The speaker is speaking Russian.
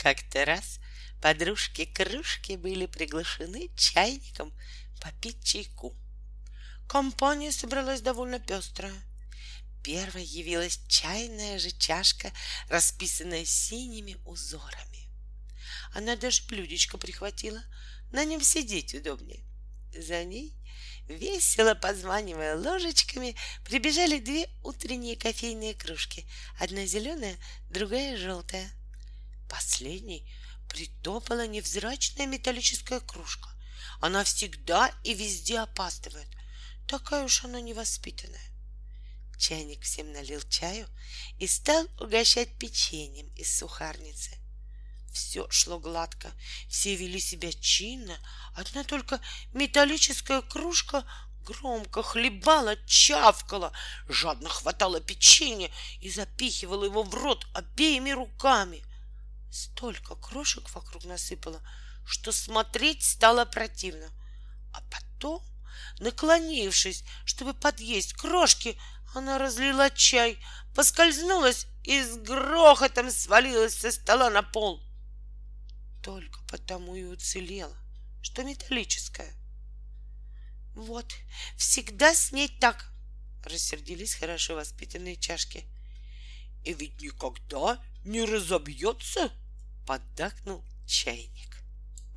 Как-то раз подружки-кружки были приглашены чайником попить чайку. Компания собралась довольно пестрая. Первой явилась чайная же чашка, расписанная синими узорами. Она даже блюдечко прихватила, на нем сидеть удобнее. За ней, весело позванивая ложечками, прибежали две утренние кофейные кружки. Одна зеленая, другая желтая. Последней притопала невзрачная металлическая кружка. Она всегда и везде опаздывает. Такая уж она невоспитанная. Чайник всем налил чаю и стал угощать печеньем из сухарницы. Все шло гладко, все вели себя чинно. Одна только металлическая кружка громко хлебала, чавкала, жадно хватала печенье и запихивала его в рот обеими руками. Столько крошек вокруг насыпала, что смотреть стало противно. А потом, наклонившись, чтобы подъесть крошки, она разлила чай, поскользнулась и с грохотом свалилась со стола на пол. Только потому и уцелела, что металлическая. Вот, всегда с ней так, рассердились хорошо воспитанные чашки. И ведь никогда не разобьется, поддакнул чайник.